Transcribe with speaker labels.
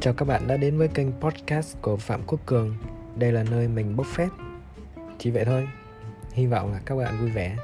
Speaker 1: Chào các bạn đã đến với kênh podcast của Phạm Quốc Cường. Đây là nơi mình bốc phét. Chỉ vậy thôi. Hy vọng là các bạn vui vẻ.